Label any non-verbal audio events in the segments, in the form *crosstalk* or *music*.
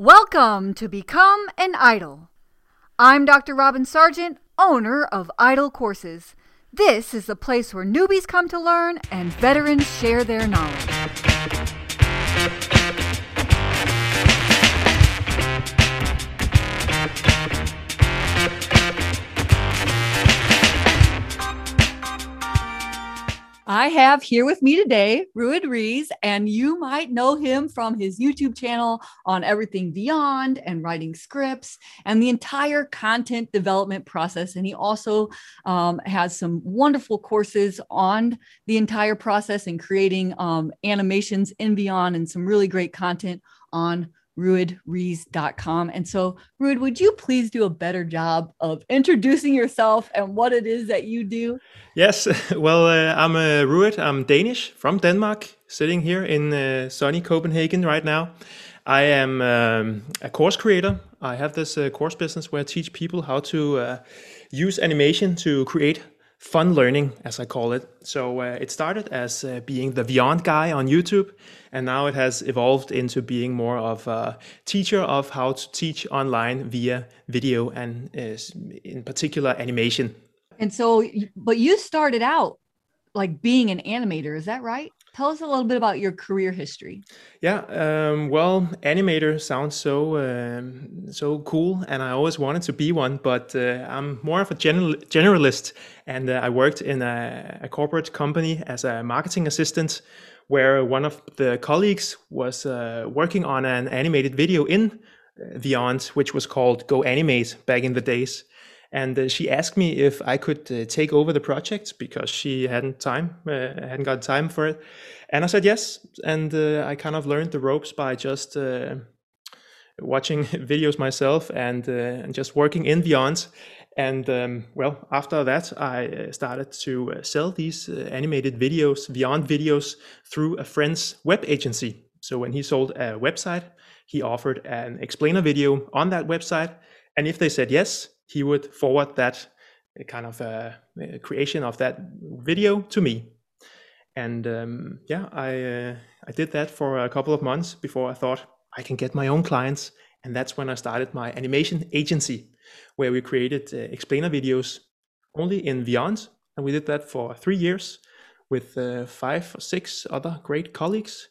Welcome to Become an Idol. I'm Dr. Robin Sargent, owner of Idol Courses. This is the place where newbies come to learn and veterans share their knowledge. I have here with me today Ruud Rees, and you might know him from his YouTube channel on everything Vyond and writing scripts and the entire content development process. And he also um, has some wonderful courses on the entire process and creating um, animations in Vyond and some really great content on ruudrees.com. And so, Ruud, would you please do a better job of introducing yourself and what it is that you do? Yes, *laughs* well, uh, I'm uh, Ruud. I'm Danish from Denmark, sitting here in uh, sunny Copenhagen right now. I am um, a course creator. I have this uh, course business where I teach people how to uh, use animation to create fun learning, as I call it. So uh, it started as uh, being the Vyond guy on YouTube, and now it has evolved into being more of a teacher of how to teach online via video and uh, in particular animation. And so, but you started out like being an animator, is that right? Tell us a little bit about your career history. Yeah, um, well, animator sounds so um, so cool, and I always wanted to be one. But uh, I'm more of a general, generalist, and uh, I worked in a, a, corporate company as a marketing assistant, where one of the colleagues was uh, working on an animated video in Vyond, which was called Go Animate back in the days. And uh, she asked me if I could uh, take over the project because she hadn't time, uh, hadn't got time for it. And I said yes. And uh, I kind of learned the ropes by just uh, watching *laughs* videos myself and, uh, and just working in Vyond. And um, well, after that, I started to sell these animated videos, Vyond videos, through a friend's web agency. So when he sold a website, he offered an explainer video on that website. And if they said yes, he would forward that uh, kind of uh, uh, creation of that video to me. And um, yeah, I uh, I did that for a couple of months before I thought I can get my own clients, and that's when I started my animation agency, where we created uh, explainer videos only in Vyond, and we did that for three years with uh, five or six other great colleagues,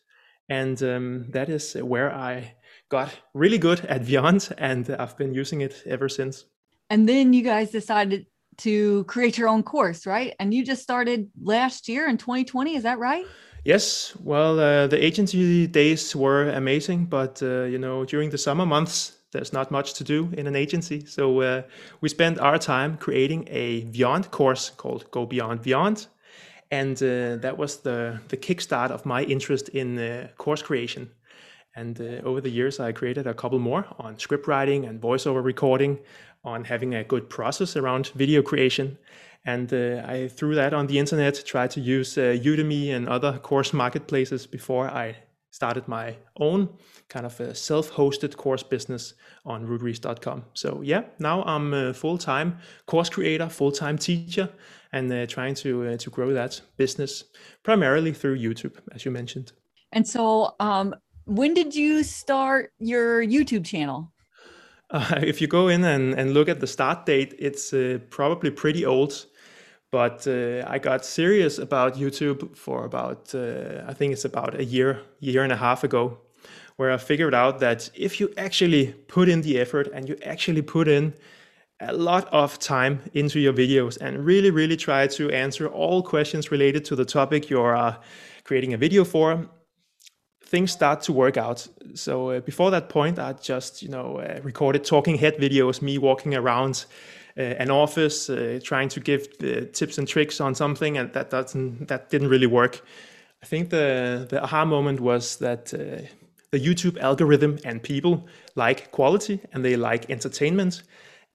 and um, that is where I got really good at Vyond, and I've been using it ever since. And then you guys decided to create your own course, right? And you just started last year in 2020, is that right? Yes. Well, uh, the agency days were amazing, but uh, you know, during the summer months, there's not much to do in an agency. So uh, we spent our time creating a Vyond course called Go Beyond Beyond. and uh, that was the the kickstart of my interest in uh, course creation. And uh, over the years, I created a couple more on script writing and voiceover recording, on having a good process around video creation. And uh, I threw that on the internet, tried to use uh, Udemy and other course marketplaces before I started my own kind of a self-hosted course business on ruudrees.com. So yeah, now I'm a full-time course creator, full-time teacher, and uh, trying to uh, to grow that business primarily through YouTube, as you mentioned. And so, um, when did you start your YouTube channel? Uh, *laughs* if you go in and, and look at the start date, it's uh, probably pretty old. But uh, I got serious about YouTube for about, uh, I think it's about a year, year and a half ago, where I figured out that if you actually put in the effort and you actually put in a lot of time into your videos and really, really try to answer all questions related to the topic you're uh, creating a video for, things start to work out. So uh, before that point, I just you know uh, recorded talking head videos, me walking around uh, an office, uh, trying to give tips and tricks on something, and that doesn't that didn't really work. I think the the aha moment was that uh, the YouTube algorithm and people like quality and they like entertainment,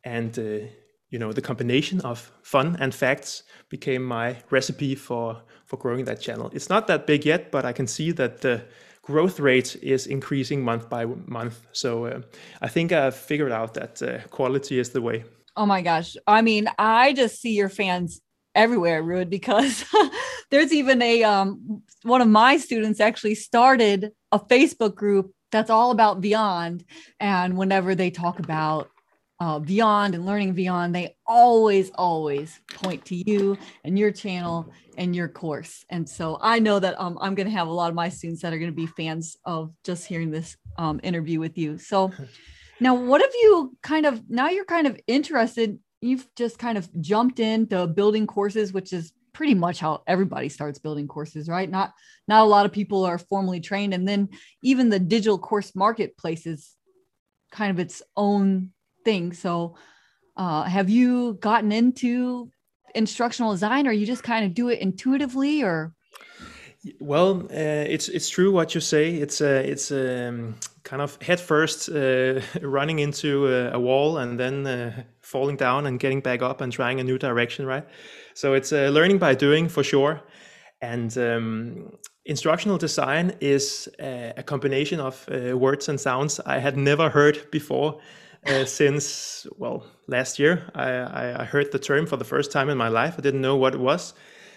and uh, you know the combination of fun and facts became my recipe for for growing that channel. It's not that big yet, but I can see that the growth rate is increasing month by month. So uh, I think I've figured out that uh, quality is the way. Oh my gosh. I mean, I just see your fans everywhere, Ruud, because *laughs* there's even a um, one of my students actually started a Facebook group that's all about Vyond And whenever they talk about uh, Vyond and learning Vyond they always, always point to you and your channel and your course. And so I know that um, I'm going to have a lot of my students that are going to be fans of just hearing this um, interview with you. So *laughs* now, what have you kind of now you're kind of interested? You've just kind of jumped into building courses, which is pretty much how everybody starts building courses right not not a lot of people are formally trained and then even the digital course marketplace is kind of its own thing so uh, have you gotten into instructional design or you just kind of do it intuitively or well, uh, it's it's true what you say. It's uh, it's um, kind of head first, uh, *laughs* running into a, a, wall and then uh, falling down and getting back up and trying a new direction, right? So it's uh, learning by doing for sure. And um, instructional design is a, a combination of uh, words and sounds I had never heard before. Since well last year I, I heard the term for the first time in my life. I didn't know what it was.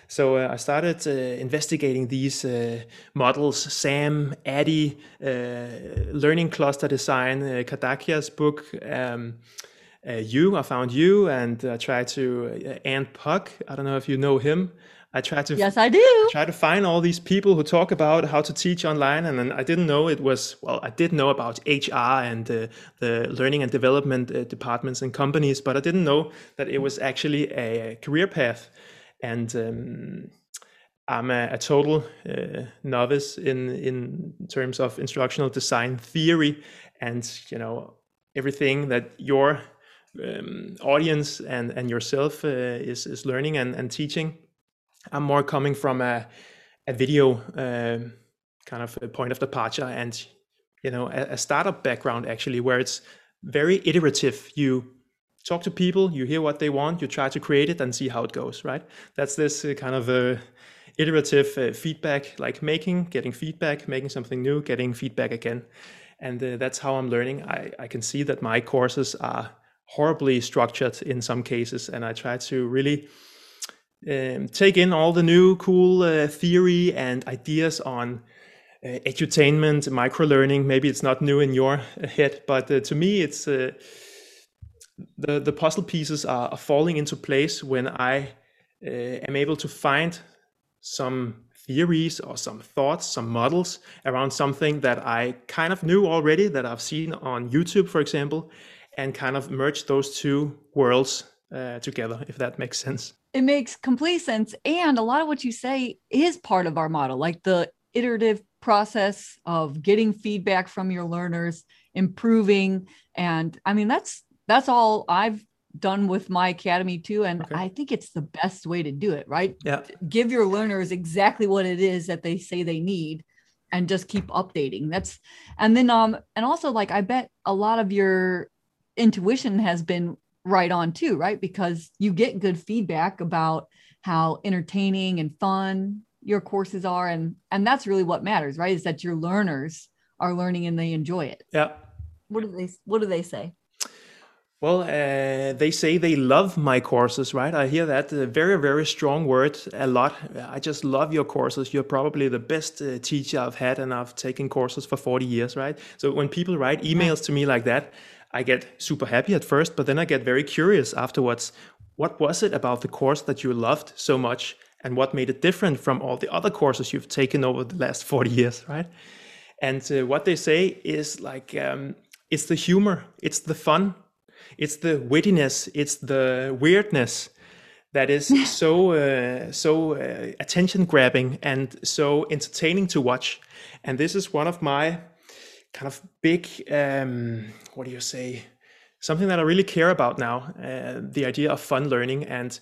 So uh, I started uh, investigating these uh, models, SAM, ADDIE, uh, learning cluster design, uh, Kadakia's book, um, uh, you, I found you and I tried to, Ant Pugh, I don't know if you know him. I tried to yes, I do. Try to find all these people who talk about how to teach online, and then I didn't know it was well. I did know about HR and uh, the learning and development uh, departments and companies, but I didn't know that it was actually a career path and um, I'm a, a total uh, novice in in terms of instructional design theory, and you know everything that your um, audience and and yourself uh, is is learning and, and teaching. I'm more coming from a a video um, kind of a point of departure and you know a, a startup background actually where it's very iterative. You talk to people, you hear what they want, you try to create it and see how it goes, right? That's this uh, kind of a iterative uh, feedback, like making, getting feedback, making something new, getting feedback again. And uh, that's how I'm learning. I, I can see that my courses are horribly structured in some cases, and I try to really um, take in all the new cool uh, theory and ideas on uh, edutainment, micro learning. Maybe it's not new in your head, but uh, to me, it's uh, the the puzzle pieces are, are falling into place when I uh, am able to find some theories or some thoughts, some models around something that I kind of knew already that I've seen on YouTube, for example, and kind of merge those two worlds uh, together, if that makes sense. It makes complete sense. And a lot of what you say is part of our model, like the iterative process of getting feedback from your learners, improving. And I mean, that's that's all I've done with my academy too and okay. i think it's the best way to do it right yeah give your learners exactly what it is that they say they need and just keep updating that's and then um and also like i bet a lot of your intuition has been right on too right because you get good feedback about how entertaining and fun your courses are and and that's really what matters right is that your learners are learning and they enjoy it yeah what do they what do they say well, uh, they say they love my courses, right? I hear that a very, very strong word a lot. I just love your courses. You're probably the best uh, teacher I've had, and I've taken courses for 40 years, right? So when people write emails to me like that, I get super happy at first, but then I get very curious afterwards. What was it about the course that you loved so much, and what made it different from all the other courses you've taken over the last *laughs* 40 years, right? And uh, what they say is like, um, it's the humor, it's the fun, it's the wittiness, it's the weirdness that is *laughs* so uh, so uh, attention grabbing and so entertaining to watch. And this is one of my kind of big um, what do you say something that I really care about now uh, the idea of fun learning and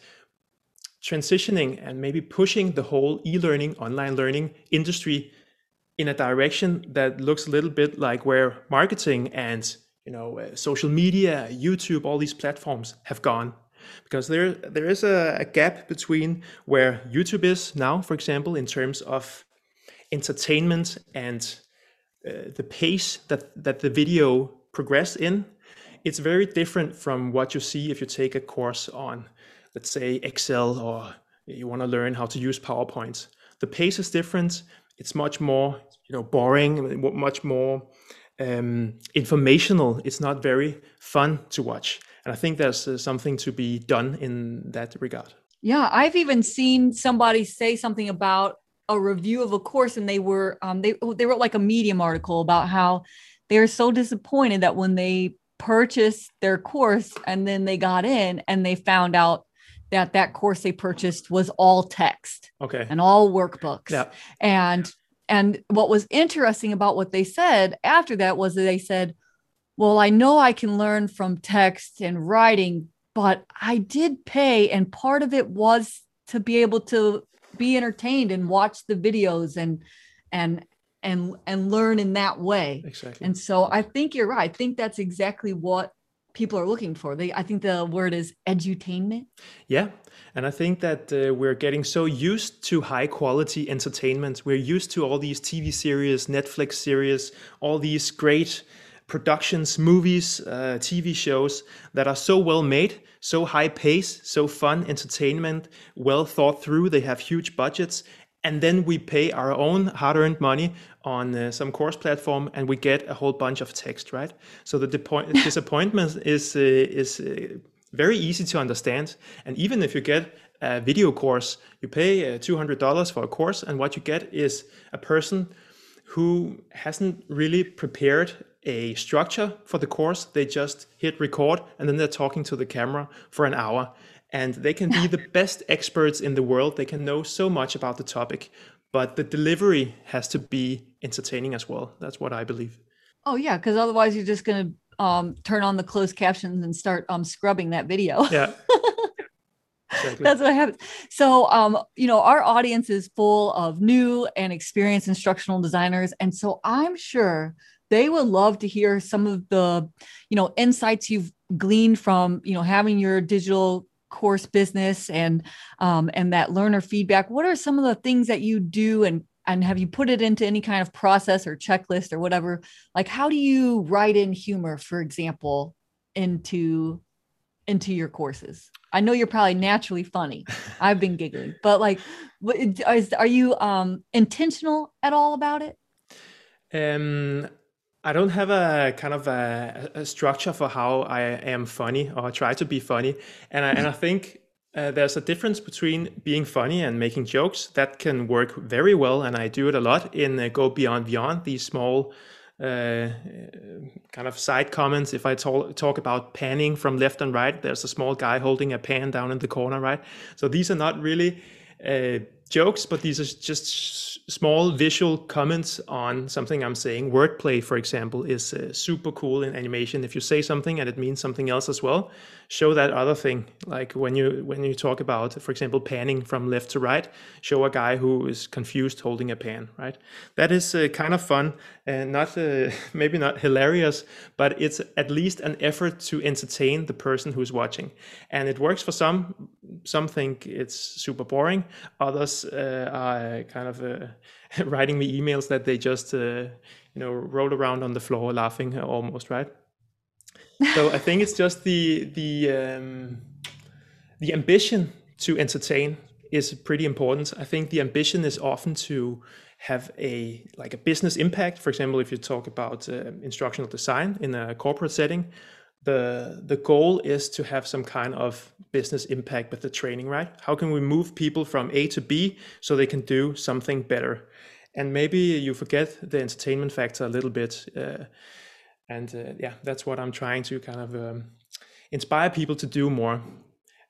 transitioning and maybe pushing the whole e-learning online learning industry in a direction that looks a little bit like where marketing and you know uh, social media youtube all these platforms have gone. Because there there is a, a, gap between where youtube is now for example in terms of entertainment and the pace that that the video progress in it's very different from what you see if you take a course on let's say excel or you want to learn how to use powerpoint the pace is different it's much more you know boring much more um, informational. It's not very fun to watch, and I think there's uh, something to be done in that regard. Yeah, I've even seen somebody say something about a review of a course, and they were um, they they wrote like a Medium article about how they're so disappointed that when they purchased their course and then they got in and they found out that that course they purchased was all text okay and all workbooks yeah. and and what was interesting about what they said after that was that they said well i know i can learn from text and writing but i did pay and part of it was to be able to be entertained and watch the videos and and and and learn in that way. Exactly. And so i think you're right. I think that's exactly what people are looking for. They i think the word is edutainment. Yeah. And i think that uh, we're getting so used to high quality entertainment. We're used to all these tv series netflix series all these great productions movies uh, tv shows that are so well made so high pace so fun entertainment well thought through they have huge budgets and then we pay our own hard-earned money on uh, some course platform and we get a whole bunch of text right? So the *laughs* disappointment is uh, is uh, very easy to understand. And even if you get a video course you pay uh, $200 for a course and what you get is a person who hasn't really prepared a structure for the course they just hit record and then they're talking to the camera for an hour and they can be the *laughs* best experts in the world. They can know so much about the topic, but the delivery has to be entertaining as well. That's what I believe. Oh yeah, because otherwise you're just going to um, turn on the closed captions and start um, scrubbing that video. Yeah. *laughs* Exactly. That's what happens. So, um, you know, our audience is full of new and experienced instructional designers. And so I'm sure they would love to hear some of the, you know, insights you've gleaned from, you know, having your digital course business and um, and that learner feedback. What are some of the things that you do and and have you put it into any kind of process or checklist or whatever? Like how do you write in humor for example into into your courses? I know you're probably naturally funny. I've been giggling but like are you um intentional at all about it? Um I don't have a kind of a, a, structure for how I am funny or try to be funny, and I, and I think uh, there's a difference between being funny and making jokes that can work very well, and I do it a lot in uh, Go Beyond Beyond. These small uh, kind of side comments. If I talk talk about panning from left and right, there's a small guy holding a pan down in the corner, right? So these are not really uh, jokes, but these are just small visual comments on something I'm saying. Wordplay, for example, is uh, super cool in animation. If you say something and it means something else as well, show that other thing. Like when you when you talk about, for example, panning from left to right, show a guy who is confused holding a pan. Right. That is uh, kind of fun and not uh, *laughs* maybe not hilarious, but it's at least an effort to entertain the person who's watching. And it works for some. Some think it's super boring. Others uh, are kind of uh, *laughs* writing me emails that they just uh, you know roll around on the floor laughing almost right? So i think it's just the the um, the ambition to entertain is pretty important. I think the ambition is often to have a like a business impact. For example if you talk about uh, instructional design in a corporate setting the the goal is to have some kind of business impact with the training right? How can we move people from a to b so they can do something better? And maybe you forget the entertainment factor a little bit uh, and uh, yeah that's what i'm trying to kind of um, inspire people to do more.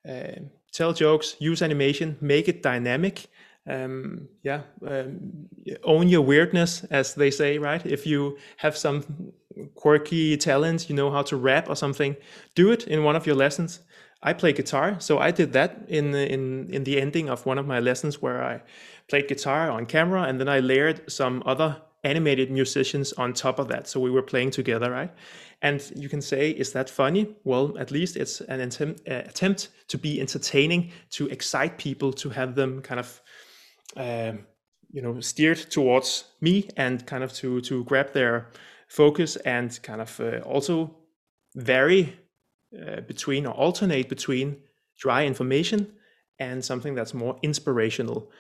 Uh, tell jokes use animation make it dynamic. Um, yeah um, own your weirdness as they say right? If you have some quirky talent you know how to rap or something do it in one of your lessons. I play guitar so i did that in in in the ending of one of my lessons where i played guitar on camera and then i layered some other animated musicians on top of that. So we were playing together right? And you can say is that funny? Well at least it's an attempt, uh, attempt to be entertaining to excite people to have them kind of um, you know steered towards me and kind of to to grab their focus and kind of uh, also vary uh, between or alternate between dry information and something that's more inspirational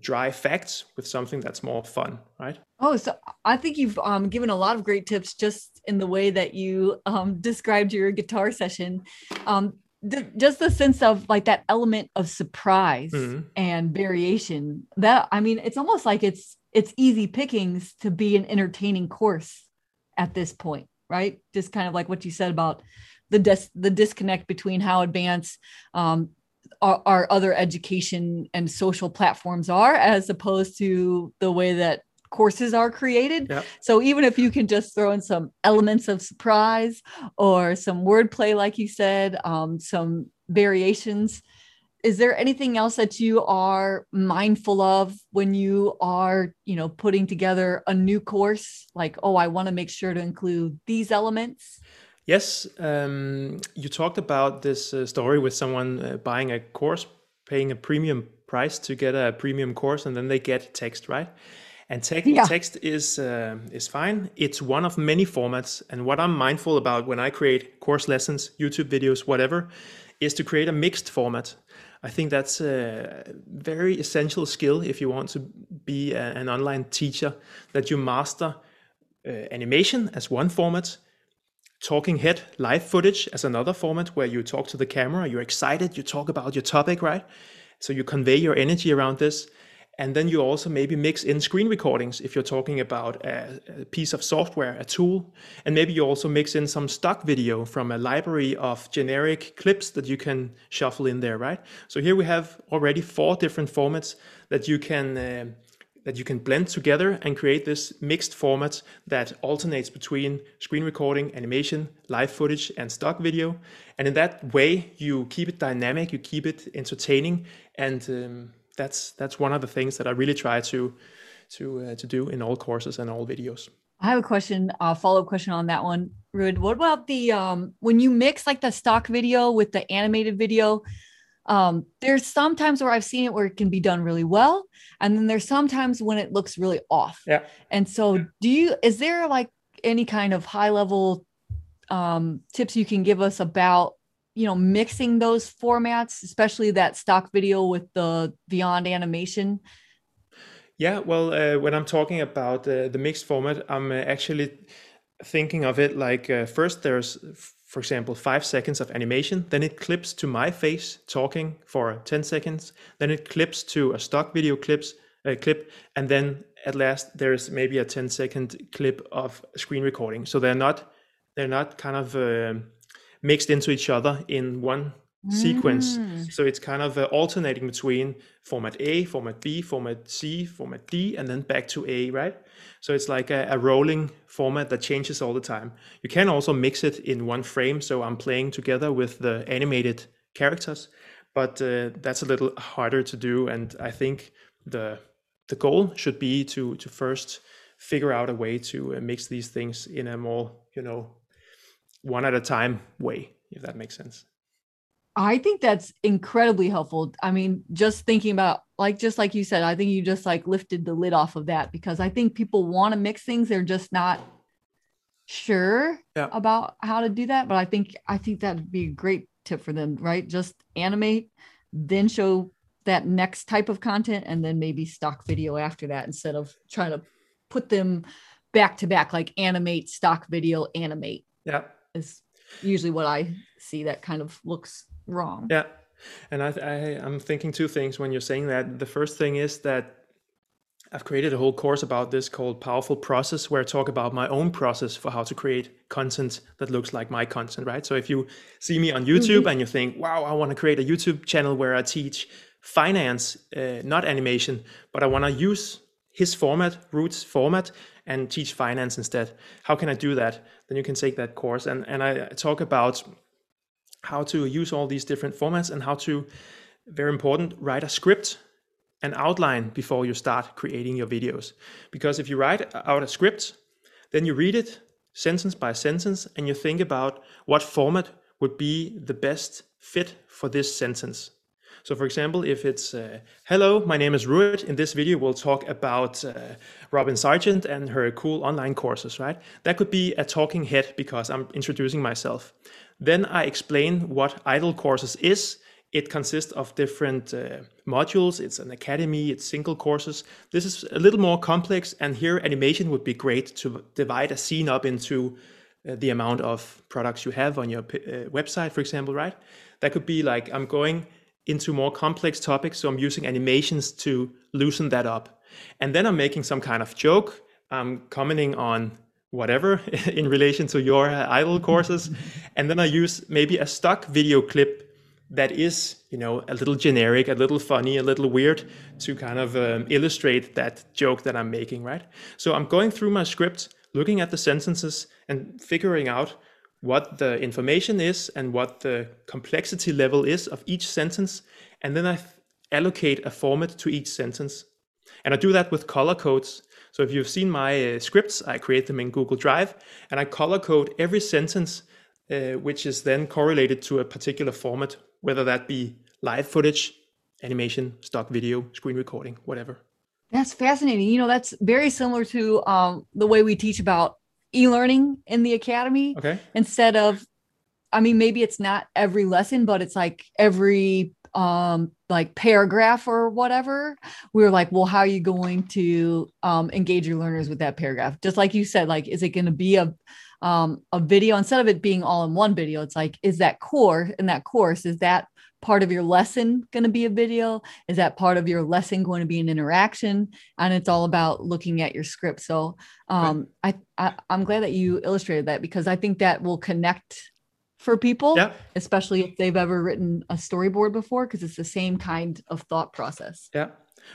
dry facts with something that's more fun, right? Oh, so I think you've um, given a lot of great tips just in the way that you um, described your guitar session. Um, the, just the sense of like that element of surprise mm-hmm. and variation. That I mean, it's almost like it's it's easy pickings to be an entertaining course at this point, right? Just kind of like what you said about the dis- the disconnect between how advanced um, our, our, other education and social platforms are, as opposed to the way that courses are created. Yep. So even if you can just throw in some elements of surprise or some wordplay, like you said, um, some variations, is there anything else that you are mindful of when you are, you know, putting together a new course? Like, oh, I want to make sure to include these elements. Yes, um, you talked about this uh, story with someone uh, buying a course, paying a premium price to get a premium course, and then they get text, right? And te- yeah. text is uh, is fine. It's one of many formats, and what I'm mindful about when I create course lessons, YouTube videos, whatever, is to create a mixed format. I think that's a very essential skill if you want to be a, an online teacher. That you master uh, animation as one format, talking head live footage as another format where you talk to the camera, you're excited, you talk about your topic, right? So you convey your energy around this. And then you also maybe mix in screen recordings if you're talking about a, a, piece of software, a tool. And maybe you also mix in some stock video from a library of generic clips that you can shuffle in there, right? So here we have already four different formats that you can uh, that you can blend together and create this mixed format that alternates between screen recording, animation, live footage, and stock video. And in that way, you keep it dynamic, you keep it entertaining, and um, that's that's one of the things that I really try to to uh, to do in all courses and all videos. I have a question, a follow up question on that one, Ruud. What about the um, when you mix like the stock video with the animated video? Um, there's sometimes where I've seen it where it can be done really well, and then there's sometimes when it looks really off. Yeah. And so, do you? Is there like any kind of high level um, tips you can give us about you know mixing those formats especially that stock video with the Vyond animation? Yeah well uh, when i'm talking about uh, the mixed format i'm uh, actually thinking of it like uh, first there's for example five seconds of animation then it clips to my face talking for 10 seconds then it clips to a stock video clips uh, clip and then at last there's maybe a 10 second clip of screen recording. So they're not they're not kind of um, mixed into each other in one mm. sequence. So it's kind of uh, alternating between format A, format B, format C, format D, and then back to A, right? So it's like a, a, rolling format that changes all the time. You can also mix it in one frame. So I'm playing together with the animated characters, but uh, that's a little harder to do. And I think the the goal should be to to first figure out a way to uh, mix these things in a more you know one at a time way, if that makes sense. I think that's incredibly helpful. I mean, just thinking about like just like you said, I think you just like lifted the lid off of that because I think people want to mix things, they're just not sure yeah. about how to do that. But I think I think that'd be a great tip for them, right? Just animate, then show that next type of content, and then maybe stock video after that instead of trying to put them back to back, like animate, stock video, animate. Yeah is usually what I see that kind of looks wrong. Yeah. And I, I, I'm thinking two things when you're saying that. The first thing is that I've created a whole course about this called Powerful Process, where I talk about my own process for how to create content that looks like my content, right? So if you see me on YouTube mm-hmm. and you think, wow, I want to create a YouTube channel where I teach finance, uh, not animation, but I want to use his format, Ruud's format, and teach finance instead. How can I do that? Then you can take that course. And, and I talk about how to use all these different formats and how to, very important, write a script an outline before you start creating your videos. Because if you write out a script, then you read it sentence by sentence and you think about what format would be the best fit for this sentence. So for example, if it's, uh, hello, my name is Ruud. In this video, we'll talk about uh, Robin Sargent and her cool online courses, right? That could be a talking head because I'm introducing myself. Then I explain what Idol Courses is it consists of different uh, modules. It's an academy, it's single courses. This is a little more complex, and here animation would be great to divide a scene up into uh, the amount of products you have on your uh, website, for example, right? That could be like I'm going into more complex topics, so I'm using animations to loosen that up. And then I'm making some kind of joke. I'm commenting on whatever *laughs* in relation to your Idol Courses. *laughs* and then I use maybe a stock video clip that is, you know, a little generic, a little funny, a little weird to kind of um, illustrate that joke that I'm making, right? So I'm going through my script, looking at the sentences and figuring out what the information is and what the complexity level is of each sentence. And then I allocate a format to each sentence. And I do that with color codes. So if you've seen my uh, scripts, I create them in Google Drive and I color code every sentence, uh, which is then correlated to a particular format whether that be live footage, animation, stock video, screen recording, whatever. That's fascinating. You know, that's very similar to um, the way we teach about e-learning in the academy. Okay. Instead of, I mean, maybe it's not every lesson, but it's like every um like paragraph or whatever we are like well how are you going to um engage your learners with that paragraph just like you said like is it going to be a um, a video instead of it being all in one video it's like is that core in that course is that part of your lesson going to be a video? Is that part of your lesson going to be an interaction? And it's all about looking at your script. So um, I, I i'm glad that you illustrated that because i think that will connect for people yeah. especially if they've ever written a storyboard before because it's the same kind of thought process. Yeah.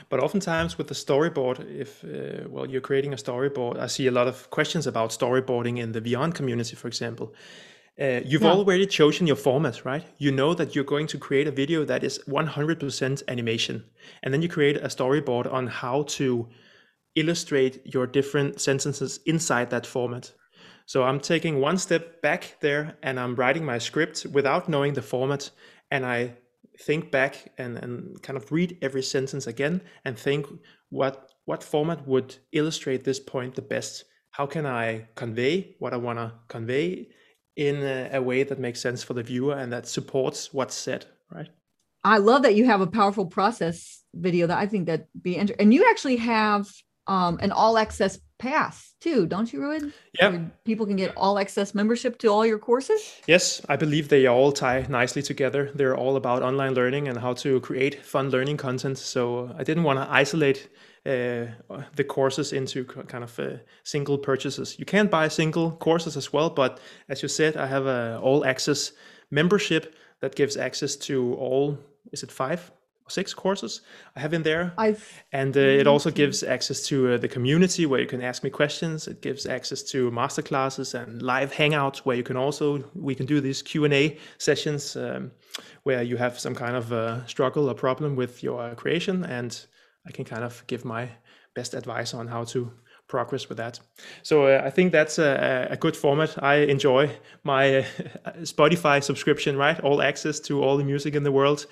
But oftentimes with the storyboard, if uh, well you're creating a storyboard, I see a lot of questions about storyboarding in the Vyond community, for example. Uh, you've yeah. already chosen your format, right? You know that you're going to create a video that is 100% animation, and then you create a storyboard on how to illustrate your different sentences inside that format. So I'm taking one step back there and I'm writing my script without knowing the format, and I think back and, and kind of read every sentence again and think what what format would illustrate this point the best how can i convey what i want to convey in a, a, way that makes sense for the viewer and that supports what's said right i love that you have a powerful process video that i think that be interesting and you actually have um, an all access pass too, don't you, Ruud? Yeah. People can get all access membership to all your courses? Yes, I believe they all tie nicely together. They're all about online learning and how to create fun learning content. So I didn't want to isolate uh, the courses into kind of uh, single purchases. You can buy single courses as well, but as you said, I have a all access membership that gives access to all, is it five or six courses I have in there. I've and uh, it also gives access to uh, the community where you can ask me questions. It gives access to masterclasses and live hangouts where you can also we can do these Q and A sessions um, where you have some kind of uh, struggle or problem with your creation, and I can kind of give my best advice on how to progress with that. So uh, I think that's a, a, good format. I enjoy my uh, *laughs* Spotify subscription, right? All access to all the music in the world.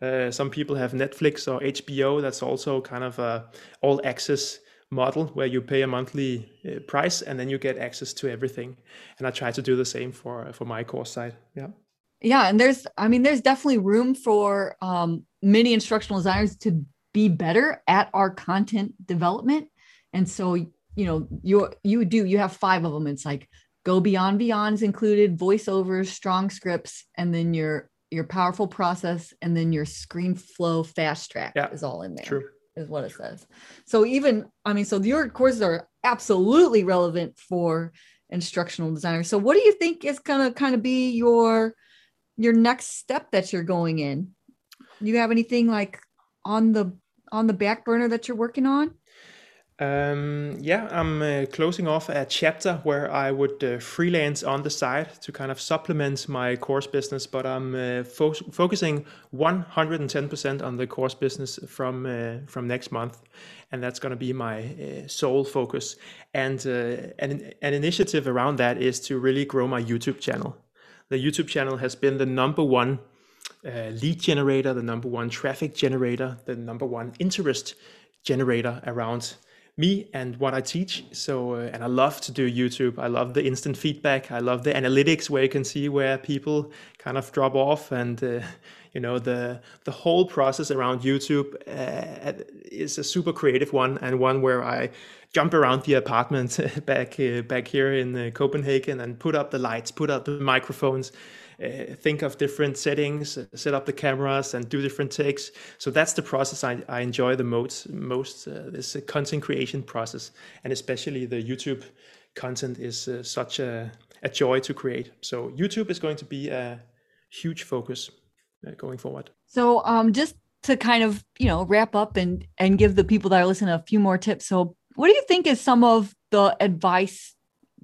Uh, some people have Netflix or HBO. That's also kind of a all access model where you pay a monthly uh, price and then you get access to everything. And I try to do the same for for my course side. Yeah. Yeah, and there's I mean there's definitely room for um, many instructional designers to be better at our content development. And so you know you you do you have five of them. It's like go beyond beyond's included voiceovers strong scripts and then your your powerful process and then your screen flow fast track yeah, is all in there. True. Is what it says. So even I mean, so your courses are absolutely relevant for instructional designers. So what do you think is gonna kind of be your your next step that you're going in? Do you have anything like on the on the back burner that you're working on? Um, yeah, I'm uh, closing off a chapter where I would uh, freelance on the side to kind of supplement my course business, but I'm uh, fo- focusing 110% on the course business from uh, from next month, and that's going to be my uh, sole focus. And uh, an, an initiative around that is to really grow my YouTube channel. The YouTube channel has been the number one lead generator, the number one traffic generator, the number one interest generator around me and what I teach. So, uh, and I love to do YouTube. I love the instant feedback. I love the analytics where you can see where people kind of drop off, and uh, you know the the whole process around YouTube uh, is a super creative one and one where I jump around the apartment *laughs* back uh, back here in uh, Copenhagen and put up the lights, put up the microphones uh, think of different settings, uh, set up the cameras, and do different takes. So that's the process I, I enjoy the most. Most uh, this content creation process, and especially the YouTube content is such a, a joy to create. So YouTube is going to be a huge focus going forward. So um, just to kind of you know wrap up and and give the people that are listening a few more tips. So what do you think is some of the advice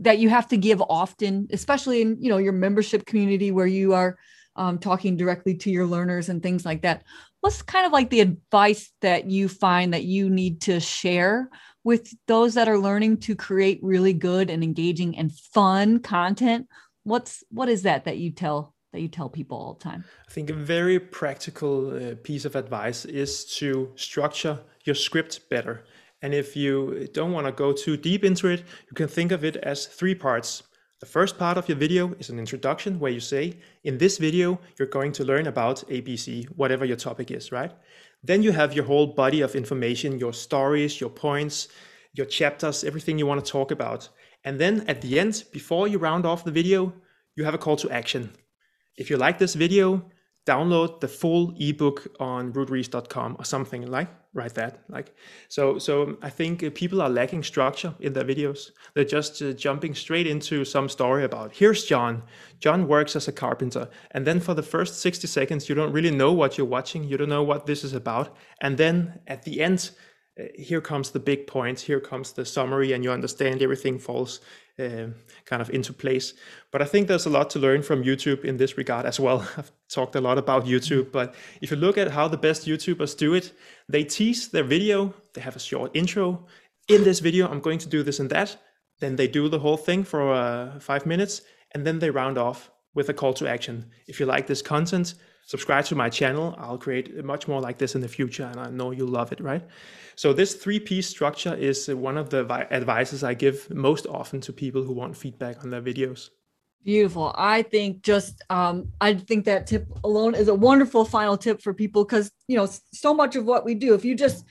that you have to give often, especially in you know your membership community where you are um, talking directly to your learners and things like that. What's kind of like the advice that you find that you need to share with those that are learning to create really good and engaging and fun content? What's what is that that you tell that you tell people all the time? I think a very practical uh, piece of advice is to structure your script better. And if you don't want to go too deep into it, you can think of it as three parts. The first part of your video is an introduction where you say, in this video, you're going to learn about ABC, whatever your topic is, right? Then you have your whole body of information, your stories, your points, your chapters, everything you want to talk about. And then at the end, before you round off the video, you have a call to action. If you like this video, download the full ebook on ruudrees.com or something like write that like. So so i think uh, people are lacking structure in their videos. They're just uh, jumping straight into some story about here's john. John works as a carpenter. And then for the first 60 seconds you don't really know what you're watching. You don't know what this is about. And then at the end uh, here comes the big points here comes the summary and you understand everything falls uh, kind of into place. But I think there's a lot to learn from YouTube in this regard as well. *laughs* I've talked a lot about YouTube, but if you look at how the best YouTubers do it, they tease their video, they have a short intro. In this video, I'm going to do this and that. Then they do the whole thing for uh, five minutes, and then they round off with a call to action. If you like this content, subscribe to my channel. I'll create much more like this in the future, and I know you'll love it, right? So this three-piece structure is one of the advices I give most often to people who want feedback on their videos. Beautiful. I think just um, I think that tip alone is a wonderful final tip for people because you know so much of what we do. If you just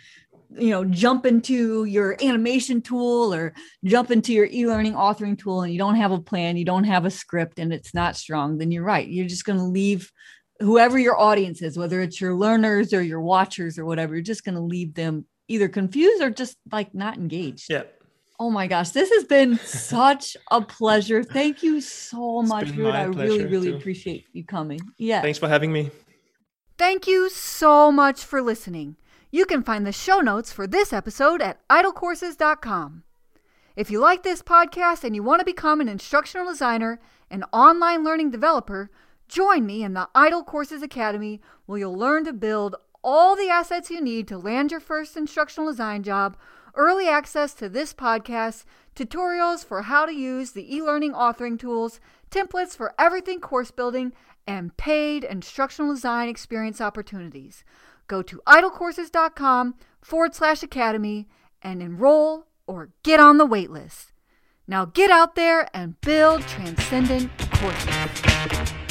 you know jump into your animation tool or jump into your e-learning authoring tool and you don't have a plan, you don't have a script, and it's not strong, then you're right. You're just going to leave whoever your audience is, whether it's your learners or your watchers or whatever, you're just going to leave them either confused or just like not engaged. Yeah. Oh my gosh, this has been *laughs* such a pleasure. Thank you so it's much, Ruud. I really, really too. appreciate you coming. Yeah. Thanks for having me. Thank you so much for listening. You can find the show notes for this episode at idolcourses.com. If you like this podcast and you want to become an instructional designer and online learning developer, Join me in the Idol Courses Academy where you'll learn to build all the assets you need to land your first instructional design job, early access to this podcast, tutorials for how to use the e learning authoring tools, templates for everything course building, and paid instructional design experience opportunities. Go to idolcourses.com forward slash academy and enroll or get on the waitlist. Now get out there and build transcendent courses.